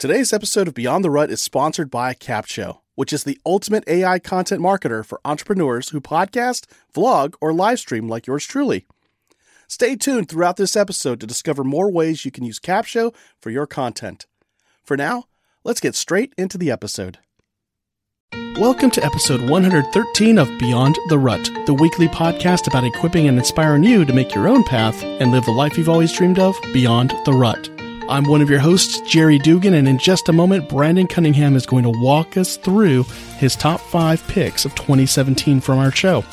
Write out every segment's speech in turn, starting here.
Today's episode of Beyond the Rut is sponsored by Capsho, which is the ultimate AI content marketer for entrepreneurs who podcast, vlog, or live stream like yours truly. Stay tuned throughout this episode to discover more ways you can use Capsho for your content. For now, let's get straight into the episode. Welcome to episode 113 of Beyond the Rut, the weekly podcast about equipping and inspiring you to make your own path and live the life you've always dreamed of beyond the rut. I'm one of your hosts, Jerry Dugan, and in just a moment, Brandon Cunningham is going to walk us through his top five picks of 2017 from our show.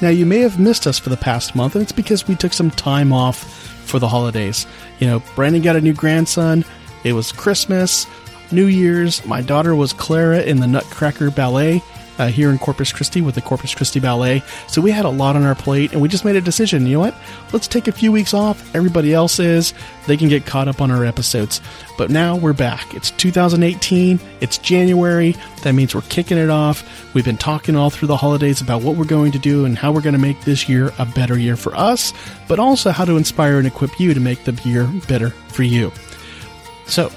Now, you may have missed us for the past month, and it's because we took some time off for the holidays. You know, Brandon got a new grandson, it was Christmas, New Year's. My daughter was Clara in the Nutcracker Ballet uh, here in Corpus Christi with the Corpus Christi Ballet. So we had a lot on our plate, and we just made a decision. You know what? Let's take a few weeks off. Everybody else is. They can get caught up on our episodes. But now we're back. It's 2018. It's January. That means we're kicking it off. We've been talking all through the holidays about what we're going to do and how we're going to make this year a better year for us, but also how to inspire and equip you to make the year better for you. So,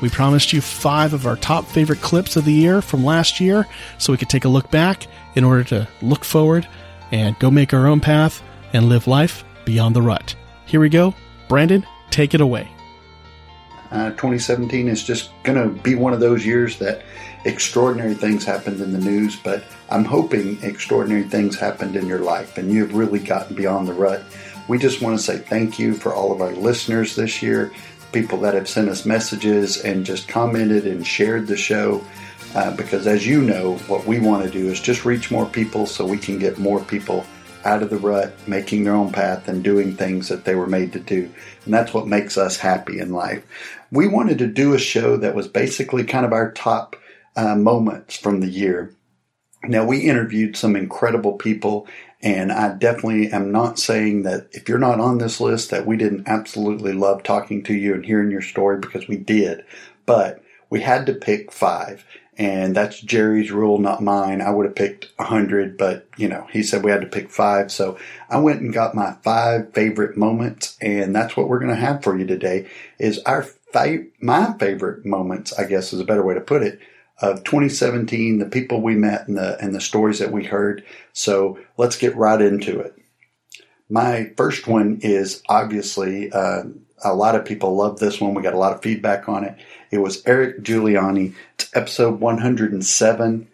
we promised you five of our top favorite clips of the year from last year so we could take a look back in order to look forward and go make our own path and live life beyond the rut. Here we go. Brandon, take it away. Uh, 2017 is just going to be one of those years that extraordinary things happened in the news, but I'm hoping extraordinary things happened in your life and you've really gotten beyond the rut. We just want to say thank you for all of our listeners this year people that have sent us messages and just commented and shared the show. Uh, because as you know, what we want to do is just reach more people so we can get more people out of the rut, making their own path and doing things that they were made to do. And that's what makes us happy in life. We wanted to do a show that was basically kind of our top uh, moments from the year. Now, we interviewed some incredible people and I definitely am not saying that if you're not on this list that we didn't absolutely love talking to you and hearing your story because we did. But we had to pick five. And that's Jerry's rule, not mine. I would have picked a hundred, but you know, he said we had to pick five. So I went and got my five favorite moments. And that's what we're going to have for you today is our fi- my favorite moments, I guess is a better way to put it of 2017, the people we met and the, and the stories that we heard. So let's get right into it. My first one is obviously, uh, a lot of people love this one. We got a lot of feedback on it. It was Eric Giuliani. It's episode 107.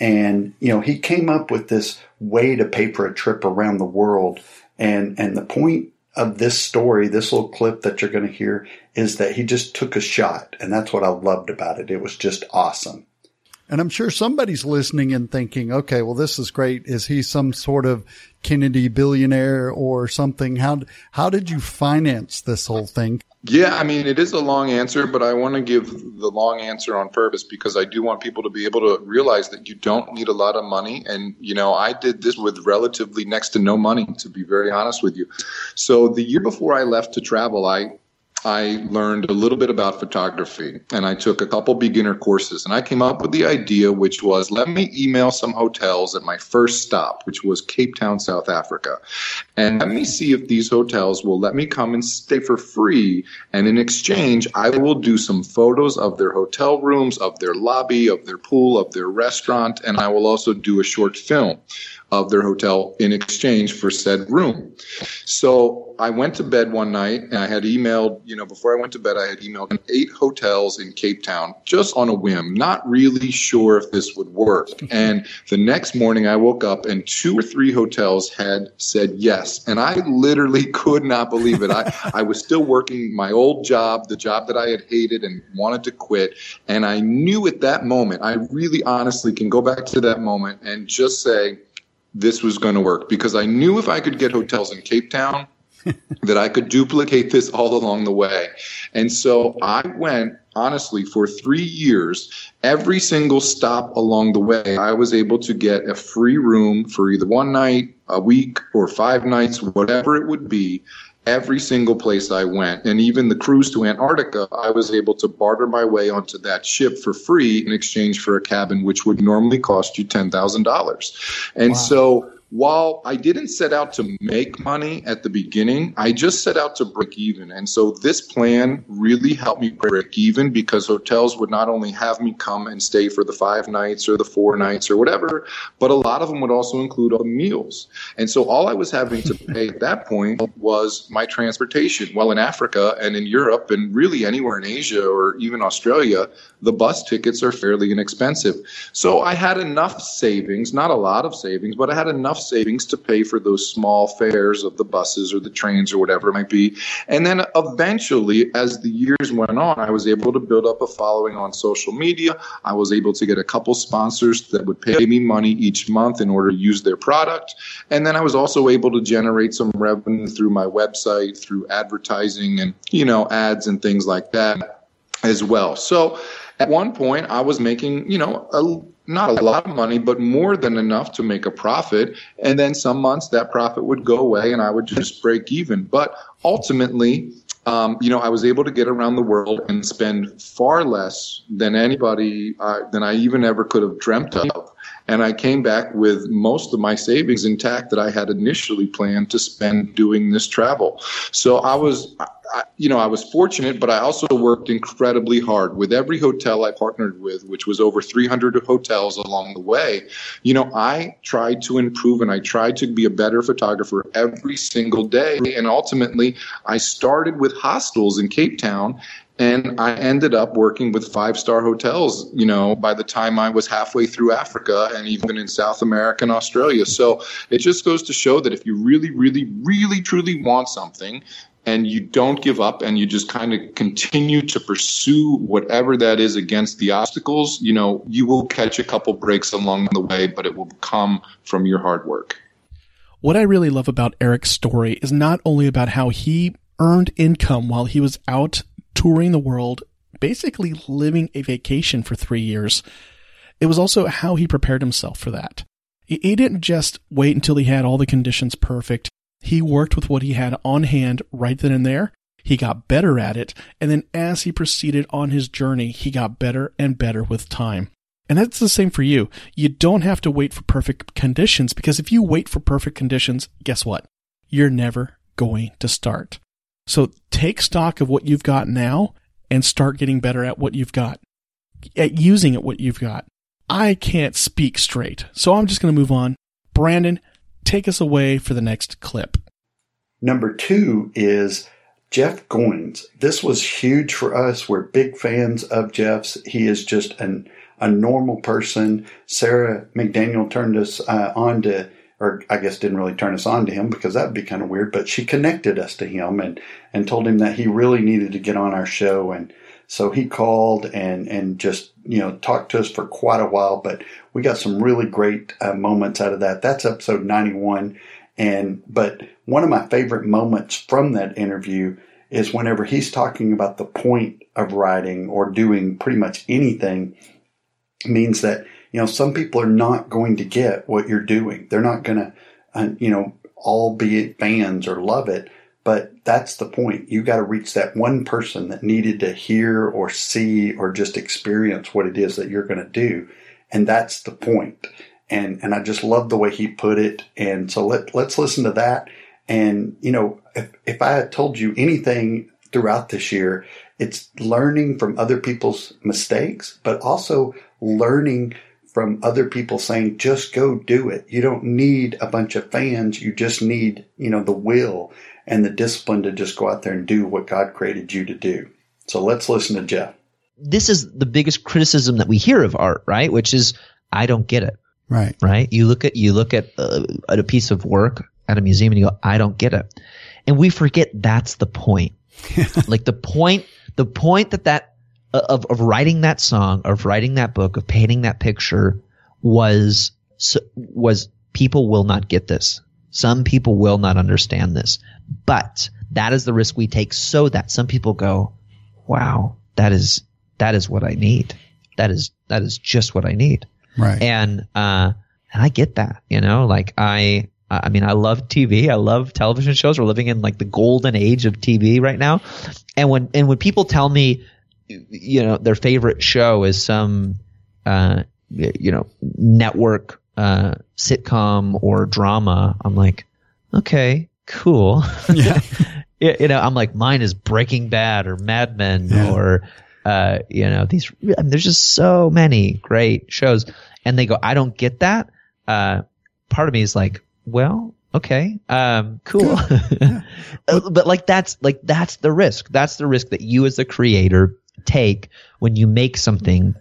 And, you know, he came up with this way to pay for a trip around the world. And, and the point of this story, this little clip that you're going to hear, is that he just took a shot. And that's what I loved about it. It was just awesome. And I'm sure somebody's listening and thinking, okay, well, this is great. Is he some sort of Kennedy billionaire or something? How, how did you finance this whole thing? Yeah, I mean, it is a long answer, but I want to give the long answer on purpose because I do want people to be able to realize that you don't need a lot of money. And, you know, I did this with relatively next to no money, to be very honest with you. So the year before I left to travel, I I learned a little bit about photography and I took a couple beginner courses and I came up with the idea, which was let me email some hotels at my first stop, which was Cape Town, South Africa. And let me see if these hotels will let me come and stay for free. And in exchange, I will do some photos of their hotel rooms, of their lobby, of their pool, of their restaurant. And I will also do a short film of their hotel in exchange for said room. So I went to bed one night and I had emailed, you know, before I went to bed, I had emailed eight hotels in Cape Town just on a whim, not really sure if this would work. And the next morning I woke up and two or three hotels had said yes. And I literally could not believe it. I, I was still working my old job, the job that I had hated and wanted to quit. And I knew at that moment, I really honestly can go back to that moment and just say, this was going to work because I knew if I could get hotels in Cape Town, that I could duplicate this all along the way. And so I went, honestly, for three years, every single stop along the way, I was able to get a free room for either one night, a week, or five nights, whatever it would be every single place I went. And even the cruise to Antarctica, I was able to barter my way onto that ship for free in exchange for a cabin, which would normally cost you $10,000. And wow. so while I didn't set out to make money at the beginning, I just set out to break even. And so this plan really helped me break even because hotels would not only have me come and stay for the five nights or the four nights or whatever, but a lot of them would also include all the meals. And so all I was having to pay at that point was my transportation. Well, in Africa and in Europe and really anywhere in Asia or even Australia, the bus tickets are fairly inexpensive. So I had enough savings, not a lot of savings, but I had enough savings to pay for those small fares of the buses or the trains or whatever it might be. And then eventually, as the years went on, I was able to build up a following on social media. I was able to get a couple sponsors that would pay me money each month in order to use their product. And then I was also able to generate some revenue through my website, through advertising and, you know, ads and things like that as well. So at one point, I was making, you know, a not a lot of money, but more than enough to make a profit. And then some months that profit would go away and I would just break even. But ultimately, um, you know, I was able to get around the world and spend far less than anybody, uh, than I even ever could have dreamt of. And I came back with most of my savings intact that I had initially planned to spend doing this travel. So I was, I, you know, I was fortunate, but I also worked incredibly hard with every hotel I partnered with, which was over 300 hotels along the way. You know, I tried to improve and I tried to be a better photographer every single day. And ultimately, I started with hostels in Cape Town and I ended up working with five star hotels, you know, by the time I was halfway through Africa and even in South America and Australia. So it just goes to show that if you really, really, really, truly want something, and you don't give up and you just kind of continue to pursue whatever that is against the obstacles, you know, you will catch a couple breaks along the way, but it will come from your hard work. What I really love about Eric's story is not only about how he earned income while he was out touring the world, basically living a vacation for three years. It was also how he prepared himself for that. He didn't just wait until he had all the conditions perfect. He worked with what he had on hand right then and there. He got better at it. And then as he proceeded on his journey, he got better and better with time. And that's the same for you. You don't have to wait for perfect conditions because if you wait for perfect conditions, guess what? You're never going to start. So take stock of what you've got now and start getting better at what you've got, at using it what you've got. I can't speak straight, so I'm just going to move on. Brandon, take us away for the next clip. Number two is Jeff Goins. This was huge for us. We're big fans of Jeff's. He is just an, a normal person. Sara McDaniel turned us uh, on to, or I guess didn't really turn us on to him because that would be kind of weird, but she connected us to him and, and told him that he really needed to get on our show. And so he called and, and just, you know, talked to us for quite a while, but we got some really great uh, moments out of that. That's episode 91. And, but one of my favorite moments from that interview is whenever he's talking about the point of writing or doing pretty much anything means that, you know, some people are not going to get what you're doing. They're not going to, uh, you know, all be fans or love it. But that's the point. You got to reach that one person that needed to hear or see or just experience what it is that you're going to do. And that's the point. And, and I just love the way he put it. And so let, let's listen to that. And, you know, if, if I had told you anything throughout this year, it's learning from other people's mistakes, but also learning from other people saying, just go do it. You don't need a bunch of fans. You just need, you know, the will and the discipline to just go out there and do what God created you to do. So let's listen to Jeff. This is the biggest criticism that we hear of art, right? Which is, I don't get it. Right. Right. You look at, you look at, uh, at a piece of work at a museum and you go, I don't get it. And we forget that's the point. like the point, the point that that, of, of writing that song, of writing that book, of painting that picture was, was people will not get this. Some people will not understand this, but that is the risk we take so that some people go, wow, that is, that is what I need. That is, that is just what I need. Right. And, uh, and I get that, you know, like I, I mean, I love TV. I love television shows. We're living in like the golden age of TV right now. And when, and when people tell me, you know, their favorite show is some, uh, you know, network uh, sitcom or drama, I'm like, okay, cool. Yeah. you know, I'm like, mine is Breaking Bad or Mad Men Yeah. or, uh, you know, these, I mean, there's just so many great shows. And they go, I don't get that. Uh, part of me is like, well, okay, um, cool. Uh, but like, that's, like, that's the risk. That's the risk that you as the creator take when you make something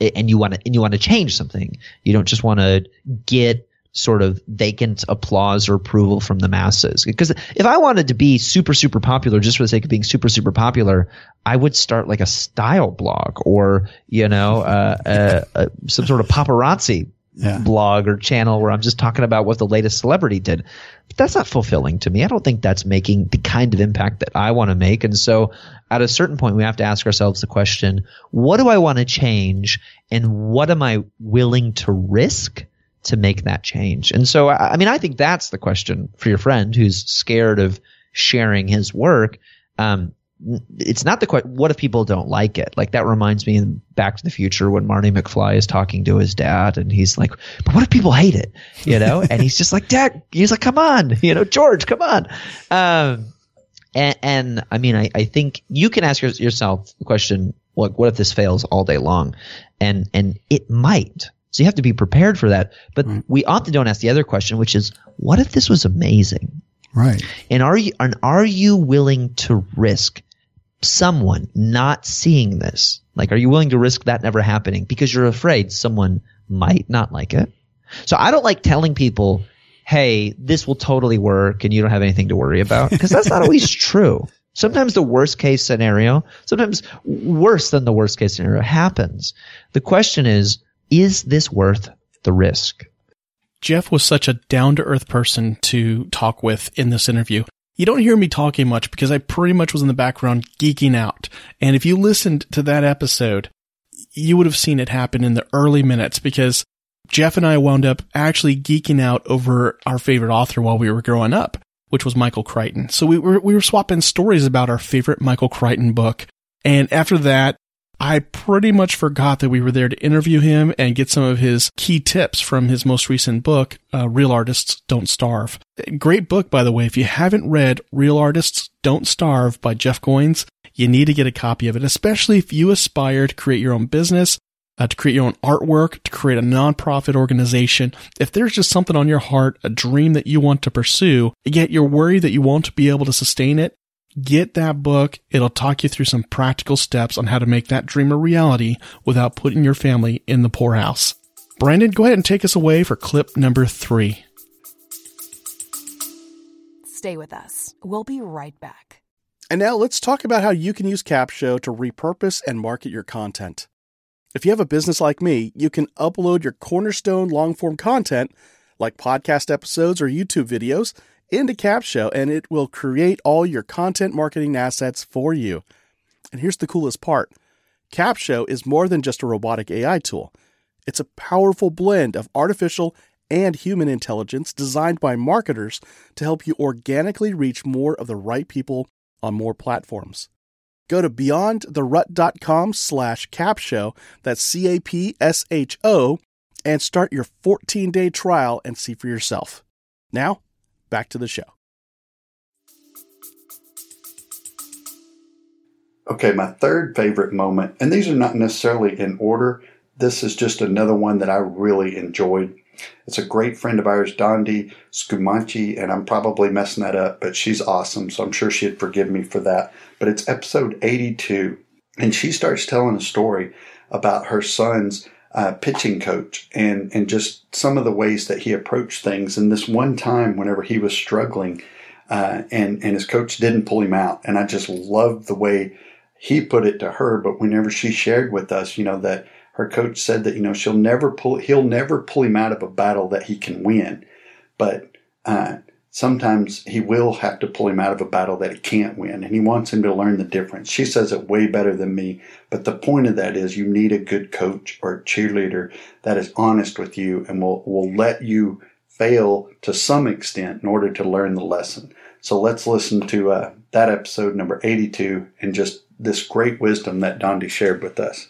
and you want to, and you want to change something. You don't just want to get sort of vacant applause or approval from the masses. Because if I wanted to be super, super popular just for the sake of being super, super popular, I would start like a style blog or, you know, uh, uh, uh, some sort of paparazzi Yeah. blog or channel where I'm just talking about what the latest celebrity did. But that's not fulfilling to me. I don't think that's making the kind of impact that I want to make. And so at a certain point, we have to ask ourselves the question, what do I want to change? And what am I willing to risk to make that change? And so, I I mean, I think that's the question for your friend who's scared of sharing his work. Um, it's not the question, what if people don't like it? Like that reminds me in Back to the Future when Marty McFly is talking to his dad and he's like, but what if people hate it? You know? and he's just like, dad, he's like, come on, you know, George, come on. Um, and, and I mean, I, I think you can ask yourself the question, like, what if this fails all day long? And, and it might. So you have to be prepared for that. But we often don't ask the other question, which is, what if this was amazing? Right. And are you and are you willing to risk someone not seeing this? Like, are you willing to risk that never happening because you're afraid someone might not like it? So I don't like telling people, "Hey, this will totally work, and you don't have anything to worry about," because that's not always true. Sometimes the worst case scenario, sometimes worse than the worst case scenario, happens. The question is, is this worth the risk? Jeff was such a down to earth person to talk with in this interview. You don't hear me talking much because I pretty much was in the background geeking out. And if you listened to that episode, you would have seen it happen in the early minutes because Jeff and I wound up actually geeking out over our favorite author while we were growing up, which was Michael Crichton. So we were, we were swapping stories about our favorite Michael Crichton book. And after that, I pretty much forgot that we were there to interview him and get some of his key tips from his most recent book, uh, Real Artists Don't Starve. Great book, by the way. If you haven't read Real Artists Don't Starve by Jeff Goins, you need to get a copy of it, especially if you aspire to create your own business, uh, to create your own artwork, to create a nonprofit organization. If there's just something on your heart, a dream that you want to pursue, yet you're worried that you won't be able to sustain it, Get that book. It'll talk you through some practical steps on how to make that dream a reality without putting your family in the poorhouse. Brandon, go ahead and take us away for clip number three. Stay with us. We'll be right back. And now let's talk about how you can use Capsho to repurpose and market your content. If you have a business like me, you can upload your cornerstone long form content, like podcast episodes or YouTube videos, into Capsho and it will create all your content marketing assets for you. And here's the coolest part Capsho is more than just a robotic AI tool, it's a powerful blend of artificial and human intelligence designed by marketers to help you organically reach more of the right people on more platforms. Go to beyondtherut.com slash capsho, that's C-A-P-S-H-O, and start your 14-day trial and see for yourself. Now, back to the show. Okay, my third favorite moment, and these are not necessarily in order. This is just another one that I really enjoyed. It's a great friend of ours, Dondi Scumanci, and I'm probably messing that up, but she's awesome, so I'm sure she'd forgive me for that. But it's episode 82, and she starts telling a story about her son's uh, pitching coach and, and just some of the ways that he approached things. And this one time, whenever he was struggling, uh, and, and his coach didn't pull him out, and I just loved the way he put it to her. But whenever she shared with us, you know, that her coach said that, you know, she'll never pull, he'll never pull him out of a battle that he can win. But, uh, sometimes he will have to pull him out of a battle that he can't win and he wants him to learn the difference. She says it way better than me, but the point of that is you need a good coach or cheerleader that is honest with you and will, will let you fail to some extent in order to learn the lesson. So let's listen to uh, that episode number 82 and just this great wisdom that Dondi shared with us.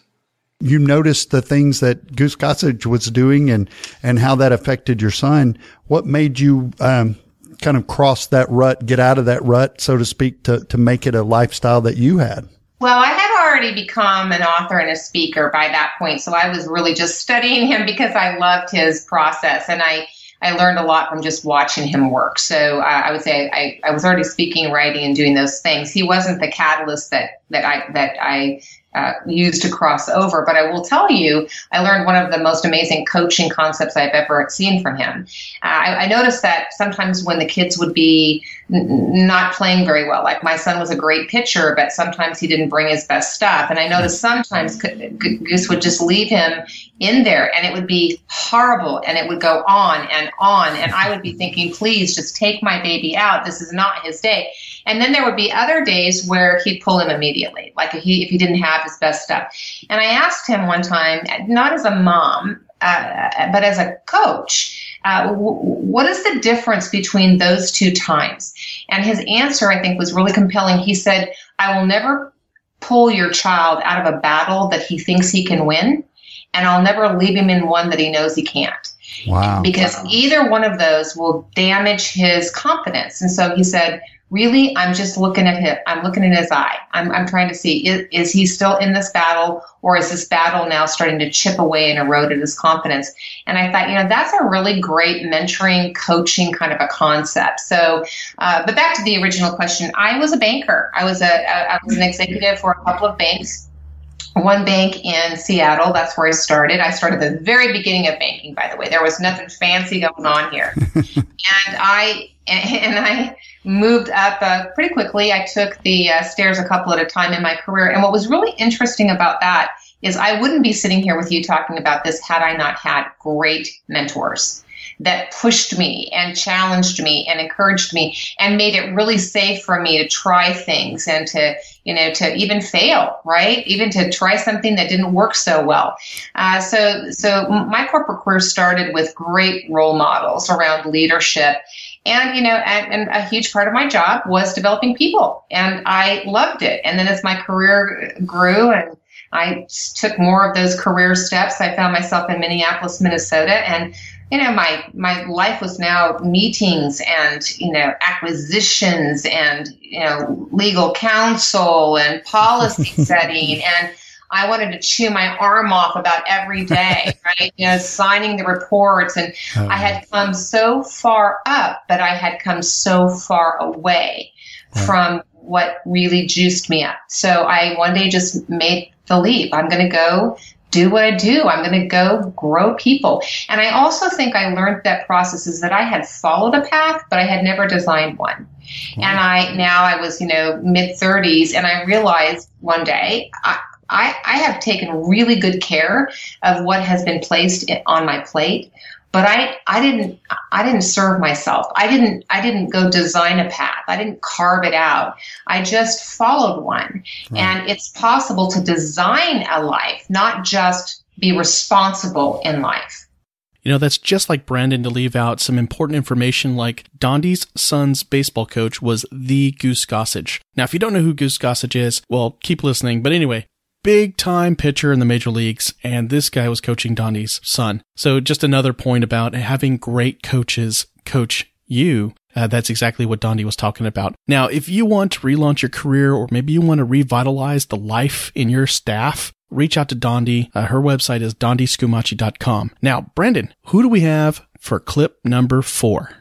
you noticed the things that Goose Gossage was doing and, and how that affected your son. What made you, um, kind of cross that rut, get out of that rut, so to speak, to, to make it a lifestyle that you had? Well, I had already become an author and a speaker by that point, so I was really just studying him because I loved his process, and I I learned a lot from just watching him work. So I would say I, I was already speaking, writing, and doing those things. He wasn't the catalyst that that I that I uh, used to cross over. But I will tell you, I learned one of the most amazing coaching concepts I've ever seen from him. Uh, I, I, noticed that sometimes when the kids would be n- not playing very well, like my son was a great pitcher, but sometimes he didn't bring his best stuff. And I noticed sometimes Goose would just leave him in there and it would be horrible and it would go on and on. And I would be thinking, please just take my baby out. This is not his day. And then there would be other days where he'd pull him immediately, like if he, if he didn't have his best stuff. And I asked him one time, not as a mom, uh, but as a coach, uh, w- what is the difference between those two times? And his answer, I think, was really compelling. He said, I will never pull your child out of a battle that he thinks he can win, and I'll never leave him in one that he knows he can't. Wow. Because wow. either one of those will damage his confidence. And so he said, really i'm just looking at him i'm looking in his eye i'm, I'm trying to see is, is he still in this battle or is this battle now starting to chip away and erode at his confidence and i thought you know that's a really great mentoring coaching kind of a concept so uh, but back to the original question i was a banker i was a, a I was an executive for a couple of banks one bank in Seattle. That's where I started. I started the very beginning of banking, by the way. There was nothing fancy going on here. and I and I moved up uh, pretty quickly. I took the uh, stairs a couple at a time in my career. And what was really interesting about that is I wouldn't be sitting here with you talking about this had I not had great mentors that pushed me and challenged me and encouraged me and made it really safe for me to try things and to you know to even fail right even to try something that didn't work so well uh, so so my corporate career started with great role models around leadership and, you know, and, and, a huge part of my job was developing people. And I loved it. And then as my career grew and I took more of those career steps, I found myself in Minneapolis, Minnesota. And, you know, my, my life was now meetings and, you know, acquisitions and, you know, legal counsel and policy setting and, I wanted to chew my arm off about every day, right? You know, signing the reports. And oh. I had come so far up, but I had come so far away from what really juiced me up. So I one day just made the leap. I'm going to go do what I do. I'm going to go grow people. And I also think I learned that process is that I had followed a path, but I had never designed one. And I, now I was, you know, mid 30s and I realized one day, I, I, I have taken really good care of what has been placed on my plate but I, I didn't I didn't serve myself. I didn't I didn't go design a path. I didn't carve it out. I just followed one. Right. And it's possible to design a life, not just be responsible in life. You know, that's just like Brandon to leave out some important information like Dondi's son's baseball coach was the Goose Gossage. Now, if you don't know who Goose Gossage is, well, keep listening. But anyway, big time pitcher in the major leagues, and this guy was coaching Dondi's son. So just another point about having great coaches coach you. Uh, that's exactly what Dondi was talking about. Now, if you want to relaunch your career or maybe you want to revitalize the life in your staff, reach out to Dondi. Uh, her website is dondiscumaci.com. Now, Brandon, who do we have for clip number four?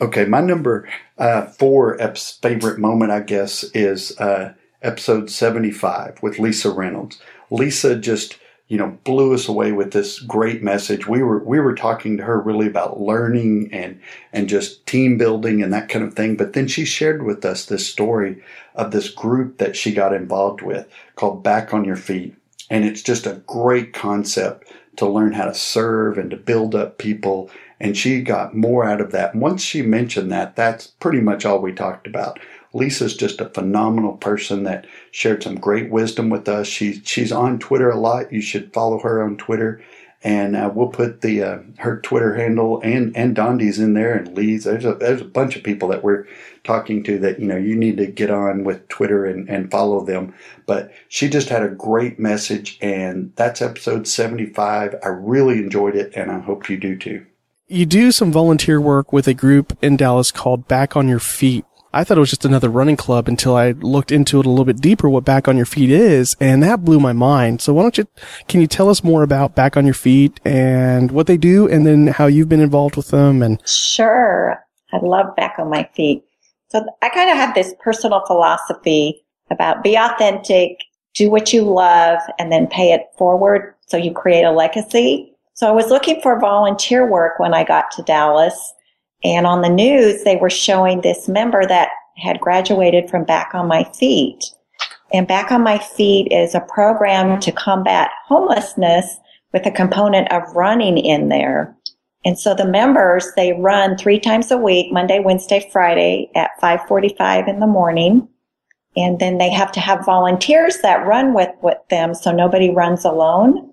Okay, my number uh, four favorite moment, I guess, is uh, episode 75 with Lisa Reynolds. Lisa just, you know, blew us away with this great message. We were we were talking to her really about learning and and just team building and that kind of thing. But then she shared with us this story of this group that she got involved with called Back on Your Feet. And it's just a great concept to learn how to serve and to build up people. And she got more out of that. Once she mentioned that, that's pretty much all we talked about. Lisa's just a phenomenal person that shared some great wisdom with us. She, she's on Twitter a lot. You should follow her on Twitter. and uh, we'll put the uh, her Twitter handle and and Dondi's in there and Lee's. There's a there's a bunch of people that we're talking to that you know you need to get on with Twitter and and follow them. But she just had a great message, and that's episode seventy five. I really enjoyed it, and I hope you do too. You do some volunteer work with a group in Dallas called Back on Your Feet. I thought it was just another running club until I looked into it a little bit deeper, what Back on Your Feet is, and that blew my mind. So why don't you, can you tell us more about Back on Your Feet and what they do and then how you've been involved with them and? Sure. I love Back on My Feet. So I kind of have this personal philosophy about be authentic, do what you love, and then pay it forward so you create a legacy. So I was looking for volunteer work when I got to Dallas and on the news, they were showing this member that had graduated from Back on My Feet. And Back on My Feet is a program to combat homelessness with a component of running in there. And so the members, they run three times a week, Monday, Wednesday, Friday at 545 in the morning. And then they have to have volunteers that run with, with them so nobody runs alone.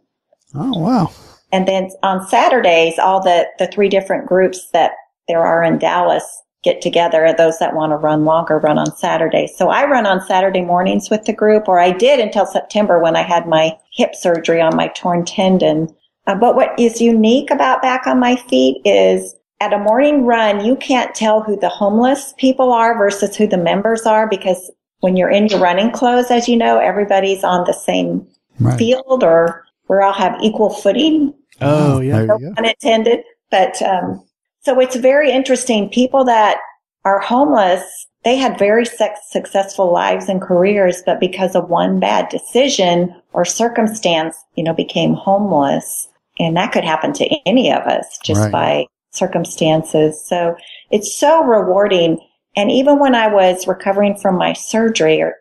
Oh, wow. And then on Saturdays, all the, the three different groups that there are in Dallas get together. Those that want to run longer run on Saturday. So I run on Saturday mornings with the group, or I did until September when I had my hip surgery on my torn tendon. Uh, but what is unique about Back on My Feet is at a morning run, you can't tell who the homeless people are versus who the members are because when you're in your running clothes, as you know, everybody's on the same right. field or we all have equal footing. Oh, yeah. No unintended. But um, so it's very interesting. People that are homeless, they had very successful lives and careers, but because of one bad decision or circumstance, you know, became homeless. And that could happen to any of us just right. by circumstances. So it's so rewarding. And even when I was recovering from my surgery or,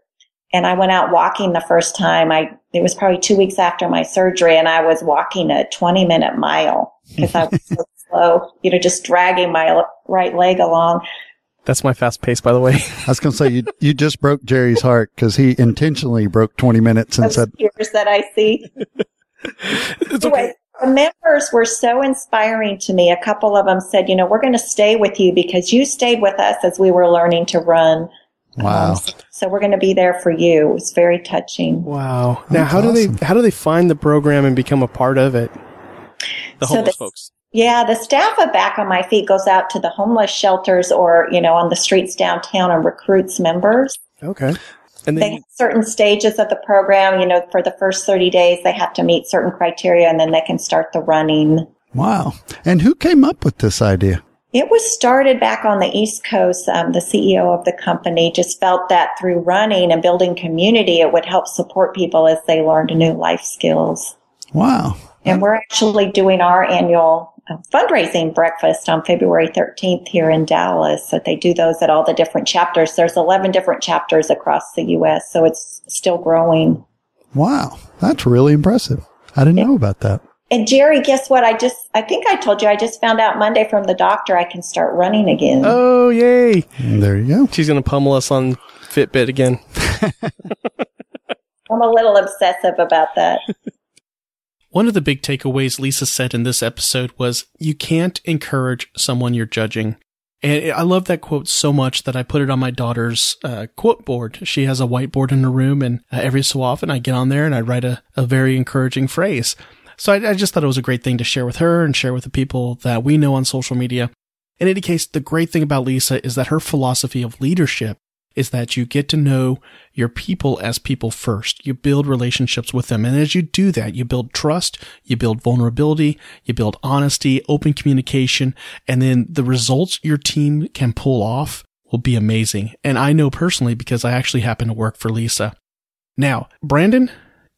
and I went out walking the first time, I, it was probably two weeks after my surgery and I was walking a 20 minute mile because I was so slow, you know, just dragging my right leg along. That's my fast pace, by the way. I was going to say you you just broke Jerry's heart because he intentionally broke twenty minutes and Those said tears that I see. it's anyway, okay. the members were so inspiring to me. A couple of them said, "You know, we're going to stay with you because you stayed with us as we were learning to run." Wow. Um, so we're going to be there for you. It was very touching. Wow. Now, That's how do they how do they find the program and become a part of it? The So homeless the- folks. Yeah, the staff of Back on My Feet goes out to the homeless shelters or, you know, on the streets downtown and recruits members. Okay. And They then have certain stages of the program. You know, for the first 30 days, they have to meet certain criteria and then they can start the running. Wow. And who came up with this idea? It was started back on the East Coast. Um, the CEO of the company just felt that through running and building community, it would help support people as they learned new life skills. Wow. And we're actually doing our annual fundraising breakfast on February 13th here in Dallas. So they do those at all the different chapters. There's 11 different chapters across the U.S., so it's still growing. Wow. That's really impressive. I didn't know about that. And Jerry, guess what? I just, I think I told you, I just found out Monday from the doctor I can start running again. Oh yay! There you go. She's gonna pummel us on Fitbit again. I'm a little obsessive about that. One of the big takeaways Lisa said in this episode was you can't encourage someone you're judging. And I love that quote so much that I put it on my daughter's uh, quote board. She has a whiteboard in her room, and uh, every so often I get on there and I write a, a very encouraging phrase. So I, I just thought it was a great thing to share with her and share with the people that we know on social media. In any case, the great thing about Lisa is that her philosophy of leadership is that you get to know your people as people first. You build relationships with them. And as you do that, you build trust, you build vulnerability, you build honesty, open communication, and then the results your team can pull off will be amazing. And I know personally because I actually happen to work for Lisa. Now, Brandon,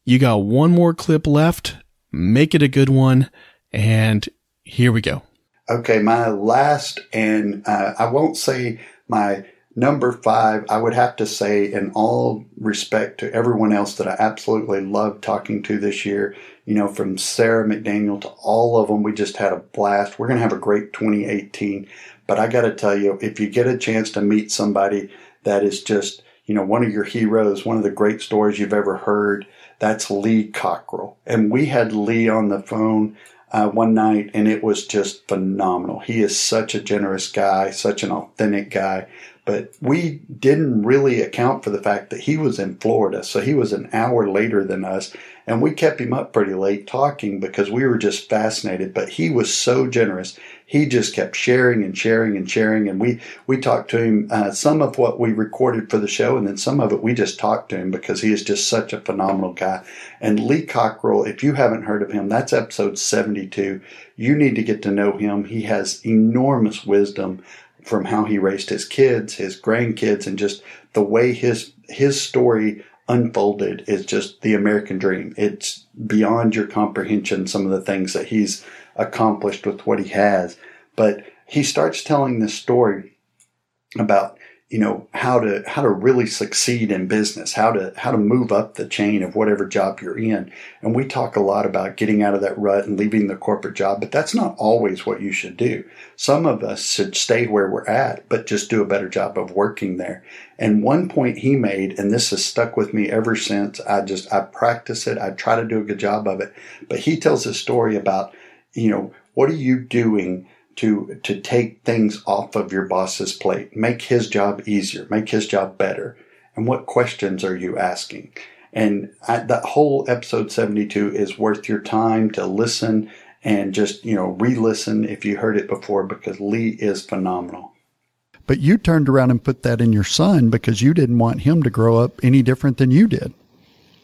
you got one more clip left. Make it a good one. And here we go. Okay, my last, and uh, I won't say my number five, I would have to say, in all respect to everyone else that I absolutely loved talking to this year, you know, from Sara McDaniel to all of them, we just had a blast. We're going to have a great 2018. But I got to tell you, if you get a chance to meet somebody that is just, you know, one of your heroes, one of the great stories you've ever heard, that's Lee Cockrell. And we had Lee on the phone uh, one night, and it was just phenomenal. He is such a generous guy, such an authentic guy. But we didn't really account for the fact that he was in Florida, so he was an hour later than us, and we kept him up pretty late talking because we were just fascinated. But he was so generous he just kept sharing and sharing and sharing. And we, we talked to him, uh, some of what we recorded for the show, and then some of it we just talked to him because he is just such a phenomenal guy. And Lee Cockrell, if you haven't heard of him, that's episode 72. You need to get to know him. He has enormous wisdom from how he raised his kids, his grandkids, and just the way his, his story unfolded is just the American dream. It's beyond your comprehension, some of the things that he's accomplished with what he has. But he starts telling this story about you know how to how to really succeed in business how to how to move up the chain of whatever job you're in. And we talk a lot about getting out of that rut and leaving the corporate job but that's not always what you should do. Some of us should stay where we're at but just do a better job of working there. And one point he made and this has stuck with me ever since i just i practice it i try to do a good job of it but he tells a story about you know, what are you doing to to take things off of your boss's plate, make his job easier, make his job better, and what questions are you asking? And I, that whole episode 72 is worth your time to listen and just, you know, re-listen if you heard it before because Lee is phenomenal. But you turned around and put that in your son because you didn't want him to grow up any different than you did.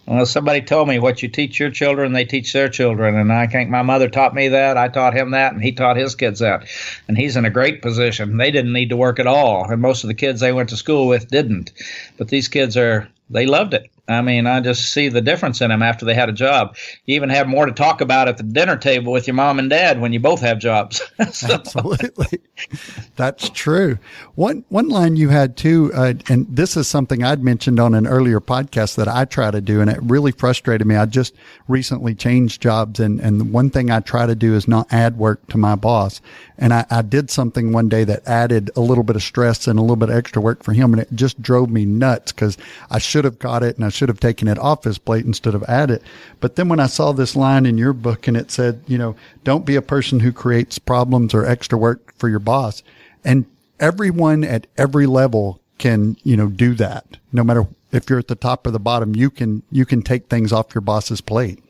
Well, somebody told me what you teach your children, they teach their children. And I think my mother taught me that. I taught him that, and he taught his kids that. And he's in a great position. They didn't need to work at all. And most of the kids they went to school with didn't. But these kids are, they loved it. I mean, I just see the difference in them after they had a job. You even have more to talk about at the dinner table with your mom and dad when you both have jobs. so. Absolutely, that's true. One one line you had too, uh, and this is something I'd mentioned on an earlier podcast that I try to do, and it really frustrated me. I just recently changed jobs, and and one thing I try to do is not add work to my boss. And I, I did something one day that added a little bit of stress and a little bit of extra work for him, and it just drove me nuts because I should have got it and I should have taken it off his plate instead of add it. But then when I saw this line in your book and it said, you know, don't be a person who creates problems or extra work for your boss. And everyone at every level can, you know, do that. No matter if you're at the top or the bottom, you can, you can take things off your boss's plate.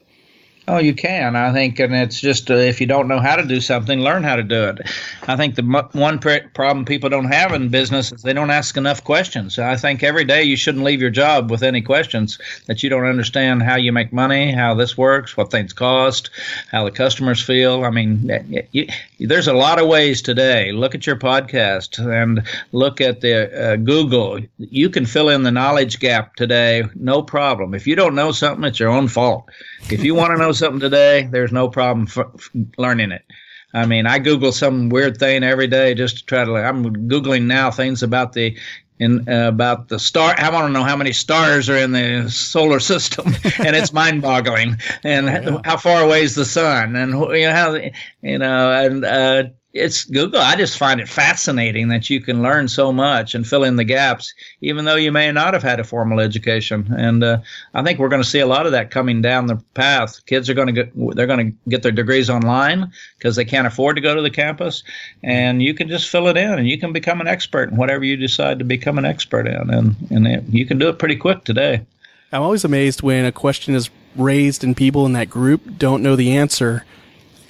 Oh, you can. I think, and it's just uh, if you don't know how to do something, learn how to do it. I think the m- one pr- problem people don't have in business is they don't ask enough questions. I think every day you shouldn't leave your job with any questions that you don't understand how you make money, how this works, what things cost, how the customers feel. I mean, there's a lot of ways today. Look at your podcast and look at the uh, Google. You can fill in the knowledge gap today, no problem. If you don't know something, it's your own fault. If you want to know something today, there's no problem for learning it. I mean, I Google some weird thing every day just to try to. I'm googling now things about the in uh, about the star. I want to know how many stars are in the solar system, and it's mind-boggling. And oh, yeah. how far away is the sun, and you know how you know, and uh, it's Google. I just find it fascinating that you can learn so much and fill in the gaps, even though you may not have had a formal education. And uh, I think we're going to see a lot of that coming down the path. Kids are going to get they're going to get their degrees online because they can't afford to go to the campus, and you can just fill it in, and you can become an expert in whatever you decide to become an expert in, and and it, you can do it pretty quick today. I'm always amazed when a question is raised and people in that group don't know the answer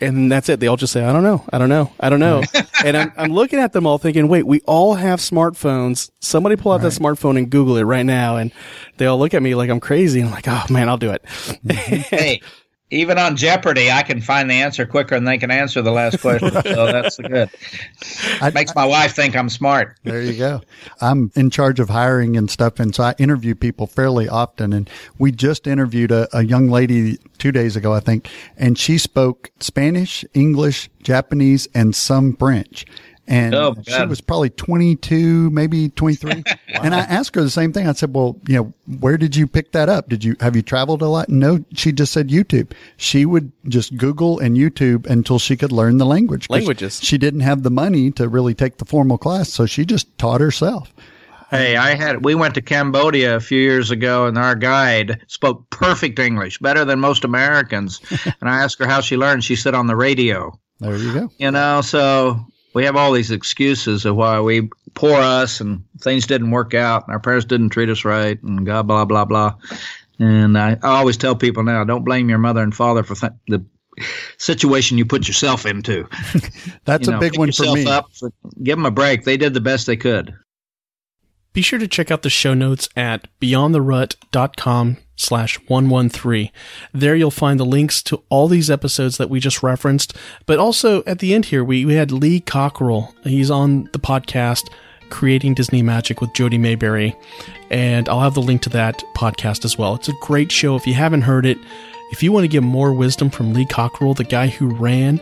and that's it. They all just say, I don't know. I don't know. I don't know. and I'm, I'm looking at them all thinking, wait, we all have smartphones. Somebody pull out right. that smartphone and Google it right now. And they all look at me like I'm crazy. I'm like, oh man, I'll do it. Mm-hmm. hey, even on Jeopardy, I can find the answer quicker than they can answer the last question. so that's good. It makes my wife think I'm smart. There you go. I'm in charge of hiring and stuff, and so I interview people fairly often. And we just interviewed a, a young lady two days ago, I think, and she spoke Spanish, English, Japanese, and some French and oh, she was probably 22, maybe 23. wow. And I asked her the same thing. I said, well, you know, where did you pick that up? Did you, have you traveled a lot? No, she just said YouTube. She would just Google and YouTube until she could learn the language. Languages. She didn't have the money to really take the formal class. So she just taught herself. Hey, I had we went to Cambodia a few years ago, and our guide spoke perfect English, better than most Americans. and I asked her how she learned. She said on the radio. There you go. You know, so we have all these excuses of why we poor us and things didn't work out, and our parents didn't treat us right, and God, blah blah blah. And I, I always tell people now, don't blame your mother and father for th- the situation you put yourself into. That's You a big one for me. Up, give them a break. They did the best they could. Be sure to check out the show notes at beyondtherut.com slash 113. There you'll find the links to all these episodes that we just referenced. But also at the end here, we, we had Lee Cockrell. He's on the podcast Creating Disney Magic with Jody Mayberry. And I'll have the link to that podcast as well. It's a great show. If you haven't heard it, if you want to get more wisdom from Lee Cockrell, the guy who ran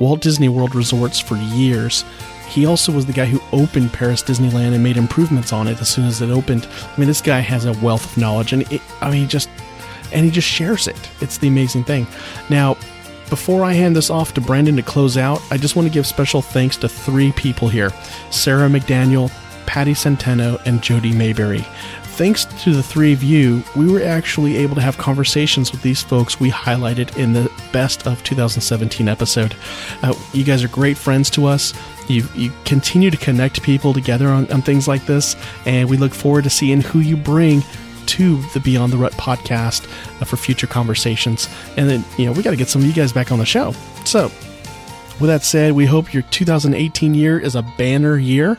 Walt Disney World resorts for years. He also was the guy who opened Paris Disneyland and made improvements on it as soon as it opened. I mean, this guy has a wealth of knowledge, and it, I mean, just and he just shares it. It's the amazing thing. Now, before I hand this off to Brandon to close out, I just want to give special thanks to three people here: Sara McDaniel, Patti Centeno, and Jody Mayberry. Thanks to the three of you, we were actually able to have conversations with these folks we highlighted in the best of 2017 episode. Uh, you guys are great friends to us. You, you continue to connect people together on, on things like this, and we look forward to seeing who you bring to the Beyond the Rut podcast uh, for future conversations. And then, you know, we got to get some of you guys back on the show. So, with that said, we hope your 2018 year is a banner year.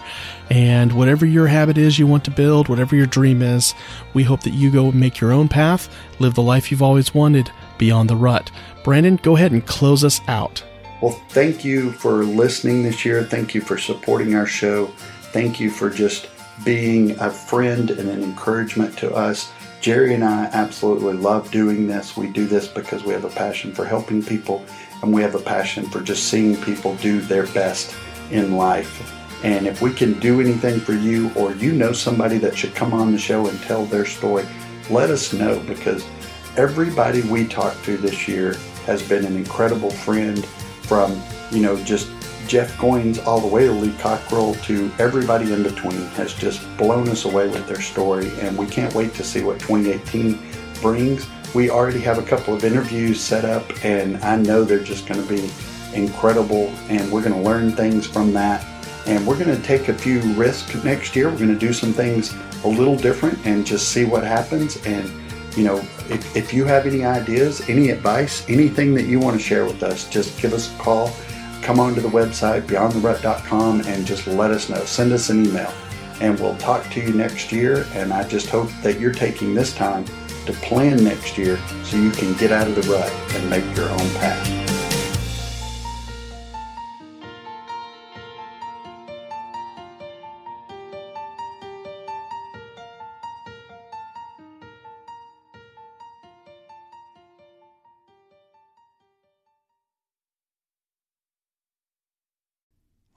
And whatever your habit is you want to build, whatever your dream is, we hope that you go make your own path, live the life you've always wanted beyond the rut. Brandon, go ahead and close us out. Well, thank you for listening this year. Thank you for supporting our show. Thank you for just being a friend and an encouragement to us. Jerry and I absolutely love doing this. We do this because we have a passion for helping people and we have a passion for just seeing people do their best in life. And if we can do anything for you or you know somebody that should come on the show and tell their story, let us know because everybody we talked to this year has been an incredible friend from, you know, just Jeff Goins all the way to Lee Cockrell to everybody in between has just blown us away with their story. And we can't wait to see what 2018 brings. We already have a couple of interviews set up, and I know they're just going to be incredible. And we're going to learn things from that. And we're going to take a few risks next year. We're going to do some things a little different and just see what happens. And you know, if, if you have any ideas, any advice, anything that you want to share with us, just give us a call. Come on to the website, beyondtherut.com, and just let us know. Send us an email, and we'll talk to you next year. And I just hope that you're taking this time to plan next year so you can get out of the rut and make your own path.